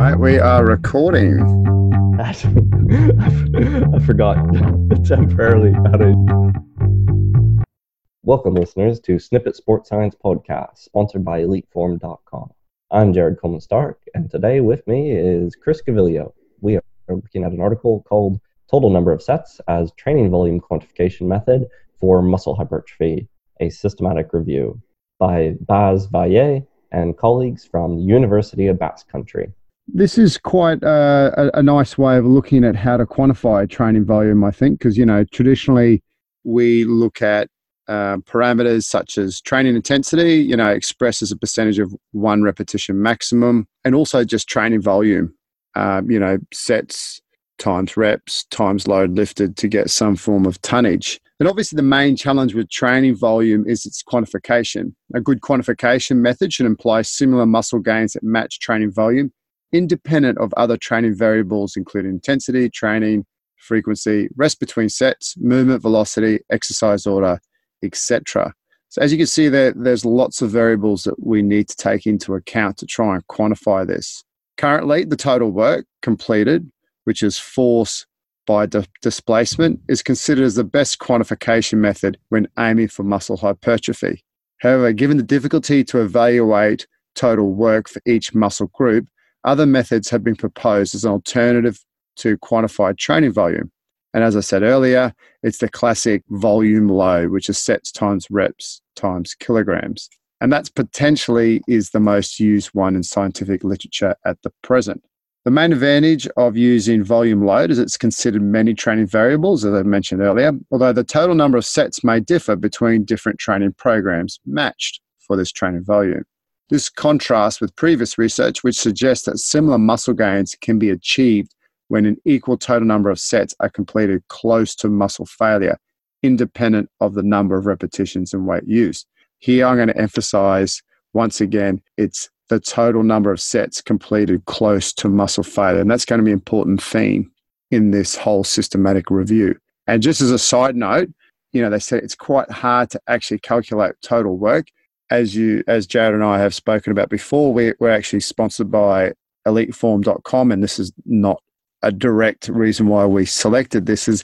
Mate, we are recording. I forgot temporarily how to. Welcome, listeners, to Snippit Sports Science Podcast, sponsored by EliteForm.com. I'm Jared Coleman Stark, and today with me is Chris Gaviglio. We are looking at an article called Total Number of Sets as Training Volume Quantification Method for Muscle Hypertrophy, a systematic review by Baz-Valle and colleagues from the University of Basque Country. This is quite a, a, nice way of looking at how to quantify training volume, I think, because, you know, traditionally we look at uh, parameters such as training intensity, you know, expressed as a percentage of one repetition maximum, and also just training volume, um, you know, sets times reps times load lifted to get some form of tonnage. And obviously, the main challenge with training volume is its quantification. A good quantification method should imply similar muscle gains that match training volume, independent of other training variables, including intensity, training, frequency, rest between sets, movement velocity, exercise order, etc. So, as you can see, there, there's lots of variables that we need to take into account to try and quantify this. Currently, the total work completed, which is force by di- displacement is considered as the best quantification method when aiming for muscle hypertrophy. However, given the difficulty to evaluate total work for each muscle group, other methods have been proposed as an alternative to quantified training volume. And as I said earlier, it's the classic volume load, which is sets times reps times kilograms. And that's potentially is the most used one in scientific literature at the present. The main advantage of using volume load is it's considered many training variables, as I mentioned earlier, although the total number of sets may differ between different training programs matched for this training volume. This contrasts with previous research, which suggests that similar muscle gains can be achieved when an equal total number of sets are completed close to muscle failure, independent of the number of repetitions and weight used. Here, I'm going to emphasize once again, it's the total number of sets completed close to muscle failure. And that's going to be an important theme in this whole systematic review. And just as a side note, you know, they said it's quite hard to actually calculate total work. As you, as Jared and I have spoken about before, we, we're actually sponsored by eliteform.com, and this is not a direct reason why we selected this. Is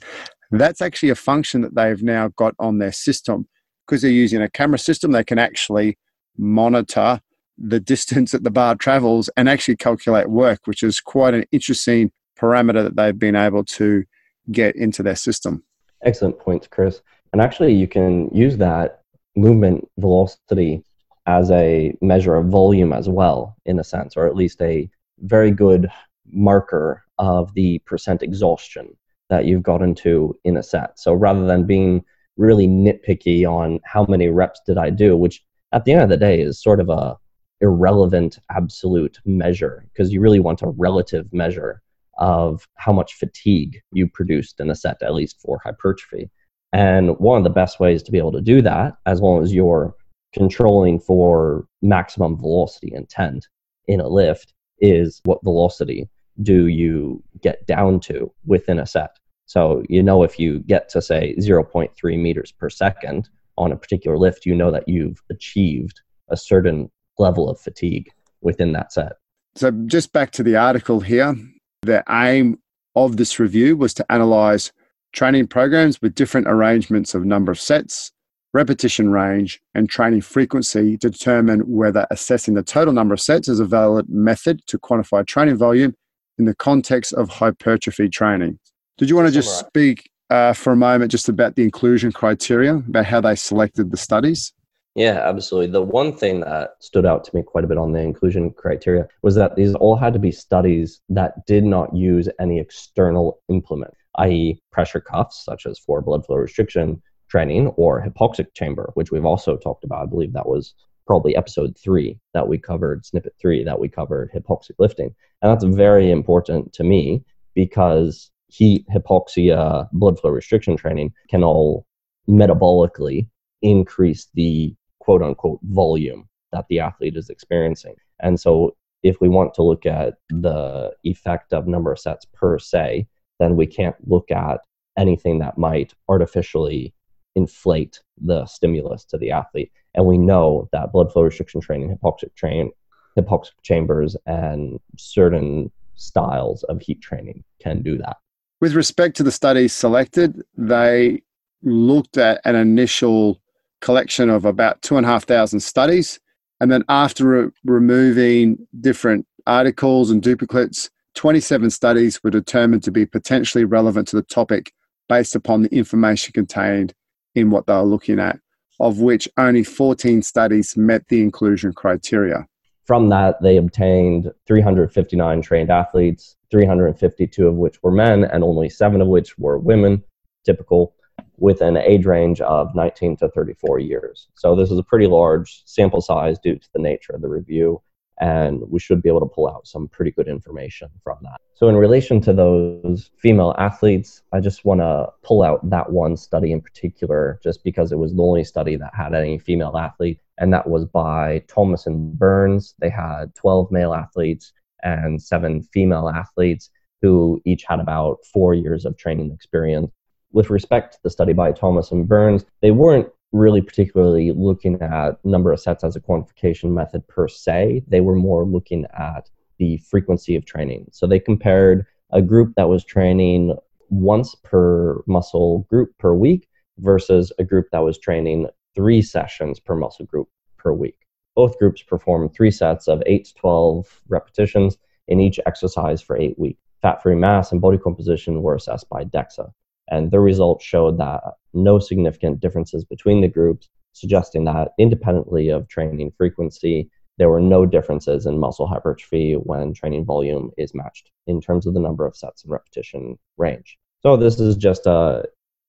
that's actually a function that they've now got on their system because they're using a camera system. They can actually monitor the distance that the bar travels and actually calculate work, which is quite an interesting parameter that they've been able to get into their system. Excellent points, Chris. And actually, you can use that movement velocity as a measure of volume as well, in a sense, or at least a very good marker of the percent exhaustion that you've gotten to in a set. So rather than being really nitpicky on how many reps did I do, which at the end of the day is sort of a irrelevant absolute measure because you really want a relative measure of how much fatigue you produced in a set, at least for hypertrophy. And one of the best ways to be able to do that, as long as you're controlling for maximum velocity intent in a lift, is what velocity do you get down to within a set. So, you know, if you get to say 0.3 meters per second on a particular lift, you know that you've achieved a certain level of fatigue within that set. So, just back to the article here, the aim of this review was to analyze training programs with different arrangements of number of sets, repetition range, and training frequency to determine whether assessing the total number of sets is a valid method to quantify training volume in the context of hypertrophy training. Did you want to just speak uh, for a moment just about the inclusion criteria, about how they selected the studies? Yeah, absolutely. The one thing that stood out to me quite a bit on the inclusion criteria was that these all had to be studies that did not use any external implement, i.e., pressure cuffs, such as for blood flow restriction training, or hypoxic chamber, which we've also talked about. I believe that was probably episode three that we covered, Snippit three that we covered hypoxic lifting. And that's very important to me because heat, hypoxia, blood flow restriction training can all metabolically increase the quote unquote volume that the athlete is experiencing. And so if we want to look at the effect of number of sets per se, then we can't look at anything that might artificially inflate the stimulus to the athlete. And we know that blood flow restriction training, hypoxic train, hypoxic chambers and certain styles of heat training can do that. With respect to the studies selected, they looked at an initial collection of about two and a half thousand studies. And then after re- removing different articles and duplicates, 27 studies were determined to be potentially relevant to the topic based upon the information contained in what they were looking at, of which only 14 studies met the inclusion criteria. From that, they obtained 359 trained athletes, 352 of which were men, and only seven of which were women, typical, with an age range of 19 to 34 years. So, this is a pretty large sample size due to the nature of the review and we should be able to pull out some pretty good information from that. So, in relation to those female athletes, I just want to pull out that one study in particular, just because it was the only study that had any female athlete, and that was by Thomas and Burns. They had 12 male athletes and seven female athletes who each had about four years of training experience. With respect to the study by Thomas and Burns, they weren't really particularly looking at number of sets as a quantification method per se. They were more looking at the frequency of training. So they compared a group that was training once per muscle group per week versus a group that was training three sessions per muscle group per week. Both groups performed three sets of 8 to 12 repetitions in each exercise for eight weeks. Fat free mass and body composition were assessed by DEXA. And the results showed that no significant differences between the groups, suggesting that independently of training frequency, there were no differences in muscle hypertrophy when training volume is matched in terms of the number of sets and repetition range. So this is just a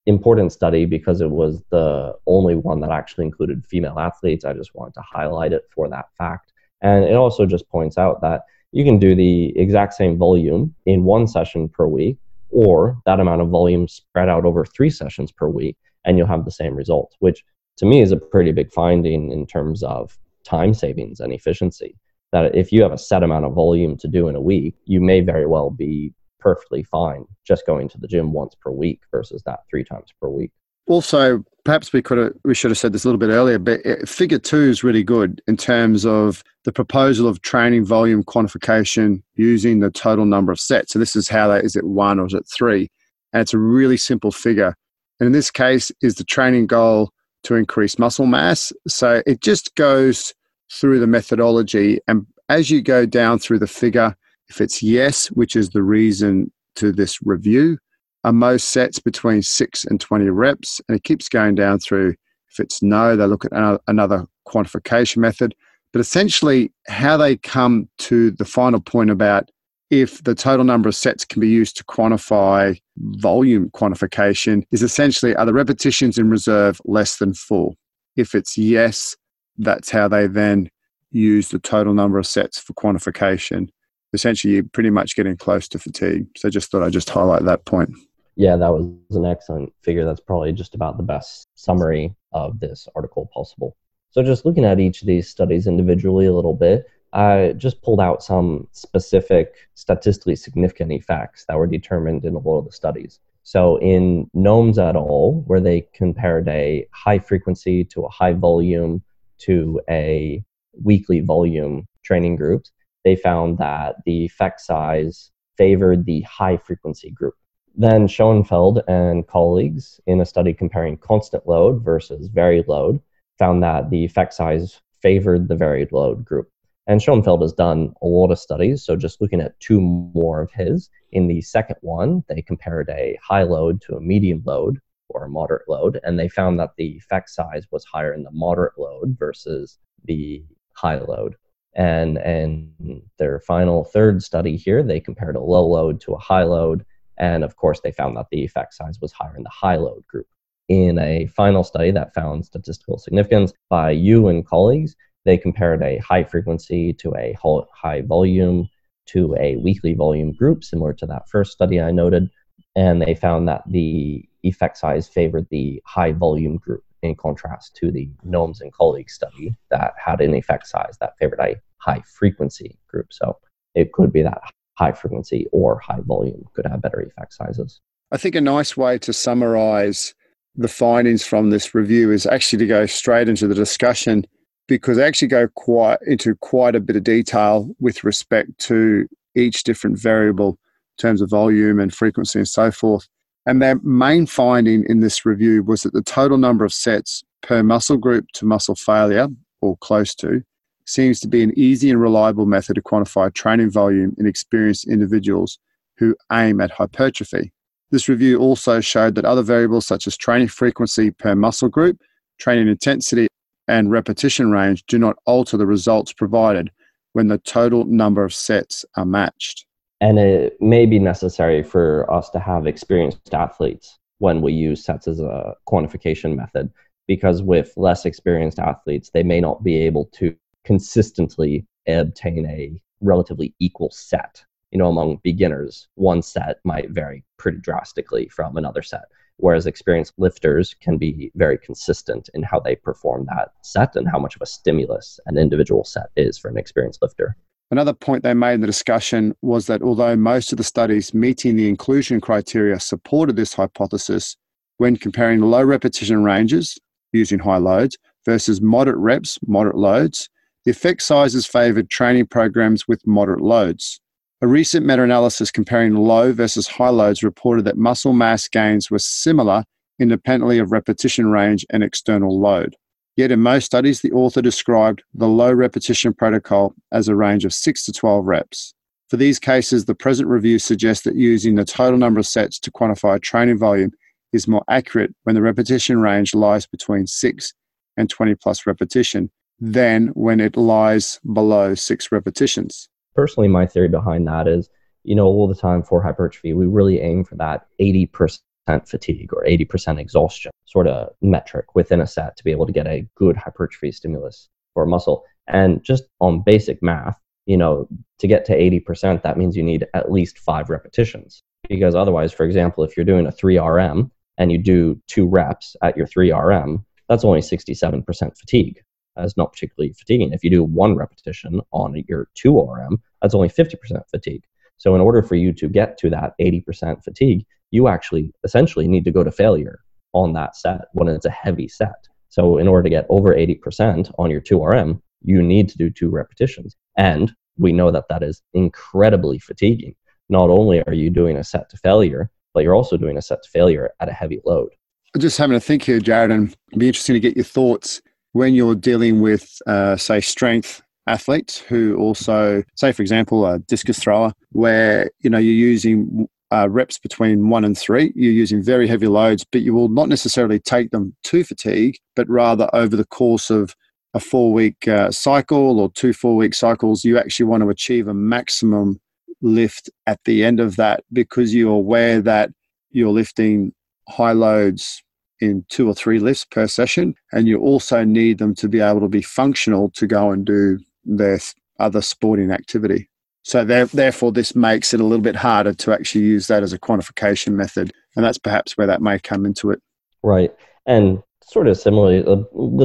important study because it was the only one that actually included female athletes. I just wanted to highlight it for that fact. And it also just points out that you can do the exact same volume in one session per week or that amount of volume spread out over three sessions per week, and you'll have the same result, which to me is a pretty big finding in terms of time savings and efficiency. That if you have a set amount of volume to do in a week, you may very well be perfectly fine just going to the gym once per week versus that three times per week also perhaps we could have we should have said this a little bit earlier but eh, figure two is really good in terms of the proposal of training volume quantification using the total number of sets. So this is how that is it one or is it three? And it's a really simple figure. And in this case is the training goal to increase muscle mass. So it just goes through the methodology. And as you go down through the figure if it's yes which is the reason to this review are most sets between 6 and 20 reps, and it keeps going down through. If it's no, they look at another quantification method. But essentially, how they come to the final point about if the total number of sets can be used to quantify volume quantification is essentially are the repetitions in reserve less than four? If it's yes, that's how they then use the total number of sets for quantification. Essentially, you're pretty much getting close to fatigue. So, just thought I'd just highlight that point yeah, that was an excellent figure. That's probably just about the best summary of this article possible. So, just looking at each of these studies individually a little bit, I just pulled out some specific statistically significant effects that were determined in a lot of the studies. So, in Gomes et al., where they compared a high frequency to a high volume to a weekly volume training groups, they found that the effect size favored the high frequency group. Then Schoenfeld and colleagues, in a study comparing constant load versus varied load, found that the effect size favored the varied load group. And Schoenfeld has done a lot of studies, so just looking at two more of his. In the second one, they compared a high load to a medium load or a moderate load, and they found that the effect size was higher in the moderate load versus the high load. And and their final third study here, they compared a low load to a high load, and of course, they found that the effect size was higher in the high load group. In a final study that found statistical significance by you and colleagues, they compared a high frequency to a high volume to a weekly volume group, similar to that first study I noted. And they found that the effect size favored the high volume group in contrast to the Gomes and colleagues study that had an effect size that favored a high frequency group. So it could be that high frequency or high volume could have better effect sizes. I think a nice way to summarize the findings from this review is actually to go straight into the discussion because they actually go quite into quite a bit of detail with respect to each different variable in terms of volume and frequency and so forth. And their main finding in this review was that the total number of sets per muscle group to muscle failure, or close to, seems to be an easy and reliable method to quantify training volume in experienced individuals who aim at hypertrophy. This review also showed that other variables such as training frequency per muscle group, training intensity, and repetition range do not alter the results provided when the total number of sets are matched. And it may be necessary for us to have experienced athletes when we use sets as a quantification method, because with less experienced athletes, they may not be able to consistently obtain a relatively equal set you know, among beginners, one set might vary pretty drastically from another set. Whereas experienced lifters can be very consistent in how they perform that set and how much of a stimulus an individual set is for an experienced lifter. Another point they made in the discussion was that although most of the studies meeting the inclusion criteria supported this hypothesis, when comparing low repetition ranges using high loads versus moderate reps, moderate loads, the effect sizes favored training programs with moderate loads. A recent meta analysis comparing low versus high loads reported that muscle mass gains were similar independently of repetition range and external load. Yet in most studies, the author described the low repetition protocol as a range of 6 to 12 reps. For these cases, the present review suggests that using the total number of sets to quantify training volume is more accurate when the repetition range lies between 6 and 20 plus repetition than when it lies below 6 repetitions personally, my theory behind that is, you know, all the time for hypertrophy, we really aim for that 80% fatigue or 80% exhaustion sort of metric within a set to be able to get a good hypertrophy stimulus for a muscle. And just on basic math, you know, to get to 80%, that means you need at least five repetitions. Because otherwise, for example, if you're doing a 3RM and you do two reps at your 3RM, that's only 67% fatigue Uh, as not particularly fatiguing. If you do one repetition on your 2RM, that's only 50% fatigue. So, in order for you to get to that 80% fatigue, you actually essentially need to go to failure on that set when it's a heavy set. So, in order to get over 80% on your 2RM, you need to do two repetitions. And we know that that is incredibly fatiguing. Not only are you doing a set to failure, but you're also doing a set to failure at a heavy load. Just having to think here, Jared, and it'd be interesting to get your thoughts when you're dealing with, uh, say, strength athletes who also, say, for example, a discus thrower, where you know you're using uh, reps between one and three, you're using very heavy loads, but you will not necessarily take them to fatigue, but rather over the course of a four week uh, cycle or two four week cycles, you actually want to achieve a maximum lift at the end of that because you're aware that you're lifting high loads in two or three lifts per session. And you also need them to be able to be functional to go and do their other sporting activity. So therefore, this makes it a little bit harder to actually use that as a quantification method. And that's perhaps where that may come into it. Right. And sort of similarly,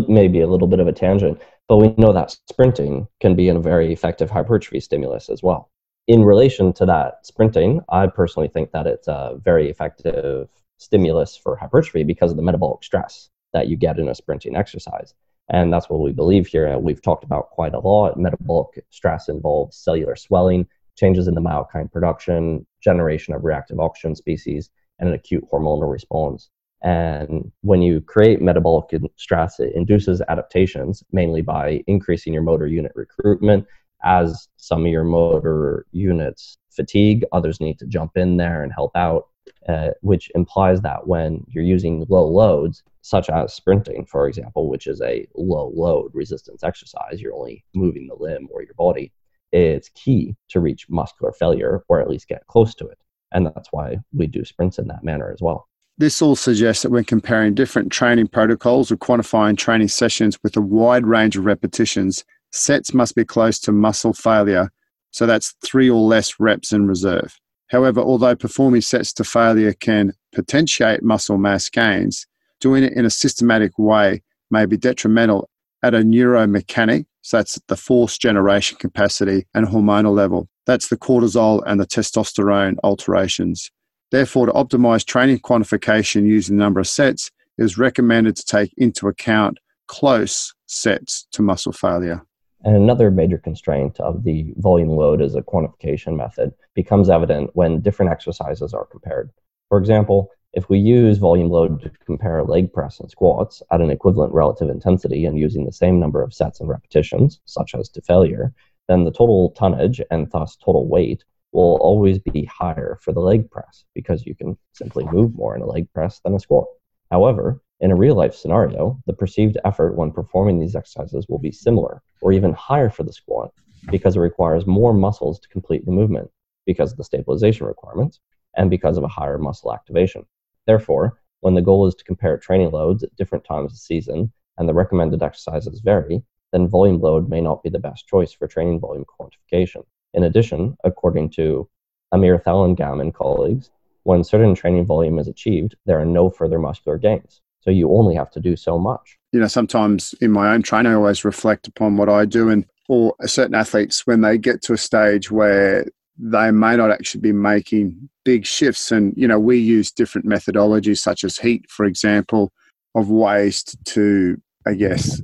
maybe a little bit of a tangent, but we know that sprinting can be a very effective hypertrophy stimulus as well. In relation to that sprinting, I personally think that it's a very effective stimulus for hypertrophy because of the metabolic stress that you get in a sprinting exercise. And that's what we believe here. We've talked about quite a lot. Metabolic stress involves cellular swelling, changes in the myokine production, generation of reactive oxygen species, and an acute hormonal response. And when you create metabolic stress, it induces adaptations, mainly by increasing your motor unit recruitment. As some of your motor units fatigue, others need to jump in there and help out uh, which implies that when you're using low loads, such as sprinting, for example, which is a low load resistance exercise, you're only moving the limb or your body, it's key to reach muscular failure or at least get close to it. And that's why we do sprints in that manner as well. This all suggests that when comparing different training protocols or quantifying training sessions with a wide range of repetitions, sets must be close to muscle failure. So that's three or less reps in reserve. However, although performing sets to failure can potentiate muscle mass gains, doing it in a systematic way may be detrimental at a neuromechanic, so that's the force generation capacity and hormonal level. That's the cortisol and the testosterone alterations. Therefore, to optimize training quantification using the number of sets, it is recommended to take into account close sets to muscle failure. And another major constraint of the volume load as a quantification method becomes evident when different exercises are compared. For example, if we use volume load to compare leg press and squats at an equivalent relative intensity and using the same number of sets and repetitions, such as to failure, then the total tonnage and thus total weight will always be higher for the leg press because you can simply move more in a leg press than a squat. However, in a real life scenario, the perceived effort when performing these exercises will be similar or even higher for the squat because it requires more muscles to complete the movement because of the stabilization requirements and because of a higher muscle activation. Therefore, when the goal is to compare training loads at different times of season and the recommended exercises vary, then volume load may not be the best choice for training volume quantification. In addition, according to Amirthalingam and colleagues, when certain training volume is achieved, there are no further muscular gains. So you only have to do so much. You know, sometimes in my own training, I always reflect upon what I do, and or certain athletes, when they get to a stage where they may not actually be making big shifts, and you know, we use different methodologies such as heat, for example, of ways to, I guess,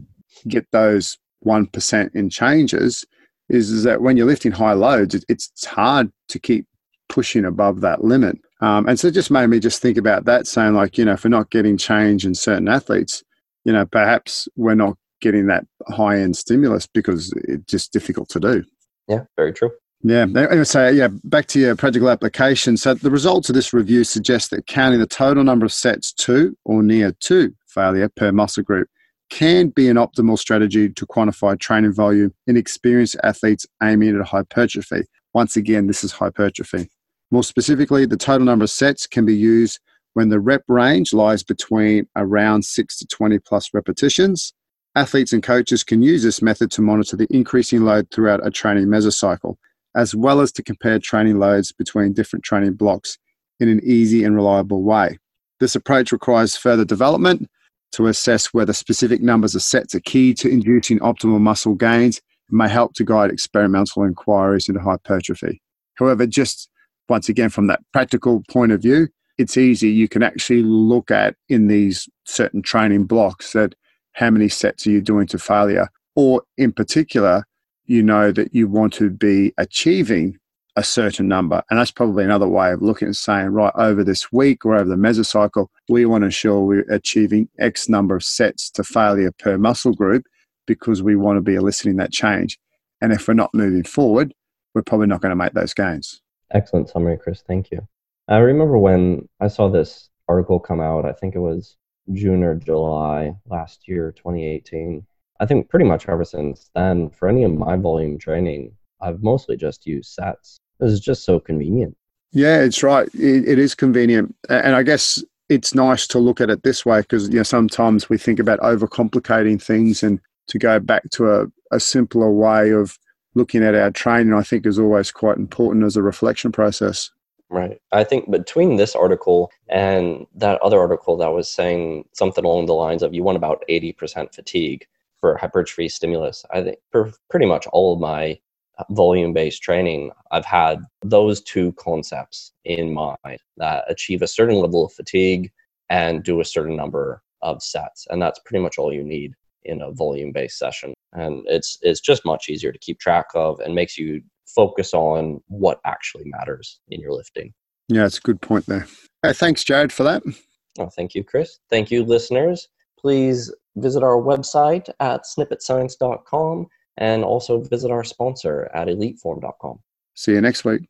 get those one percent in changes. Is, is that when you're lifting high loads, it, it's hard to keep pushing above that limit. Um, and so it just made me just think about that, saying like, you know, if we're not getting change in certain athletes, you know, perhaps we're not getting that high end stimulus because it's just difficult to do. Yeah, very true. Yeah, anyway, so yeah, back to your practical application. So the results of this review suggest that counting the total number of sets to or near to failure per muscle group can be an optimal strategy to quantify training volume in experienced athletes aiming at hypertrophy. Once again, this is hypertrophy. More specifically, the total number of sets can be used when the rep range lies between around 6 to 20 plus repetitions. Athletes and coaches can use this method to monitor the increasing load throughout a training mesocycle, as well as to compare training loads between different training blocks in an easy and reliable way. This approach requires further development to assess whether specific numbers of sets are key to inducing optimal muscle gains and may help to guide experimental inquiries into hypertrophy. However, just once again, from that practical point of view, it's easy. You can actually look at in these certain training blocks that how many sets are you doing to failure, or in particular, you know that you want to be achieving a certain number. And that's probably another way of looking at saying, right, over this week or over the mesocycle, we want to ensure we're achieving X number of sets to failure per muscle group because we want to be eliciting that change. And if we're not moving forward, we're probably not going to make those gains. Excellent summary, Chris. Thank you. I remember when I saw this article come out, I think it was June or July last year, 2018. I think pretty much ever since then, for any of my volume training, I've mostly just used sets. This is just so convenient. Yeah, it's right. it, it is convenient. And I guess it's nice to look at it this way because you know sometimes we think about overcomplicating things and to go back to a, a simpler way of looking at our training, I think, is always quite important as a reflection process. Right. I think between this article and that other article that was saying something along the lines of you want about 80% fatigue for hypertrophy stimulus, I think for pretty much all of my uh, volume based training, I've had those two concepts in mind that achieve a certain level of fatigue and do a certain number of sets. And that's pretty much all you need in a volume based session. And it's it's just much easier to keep track of and makes you focus on what actually matters in your lifting. Yeah it's a good point there. Hey, thanks jared for that. Oh, thank you chris. Thank you listeners. Please visit our website at snippitscience.com and also visit our sponsor at eliteform.com see you next week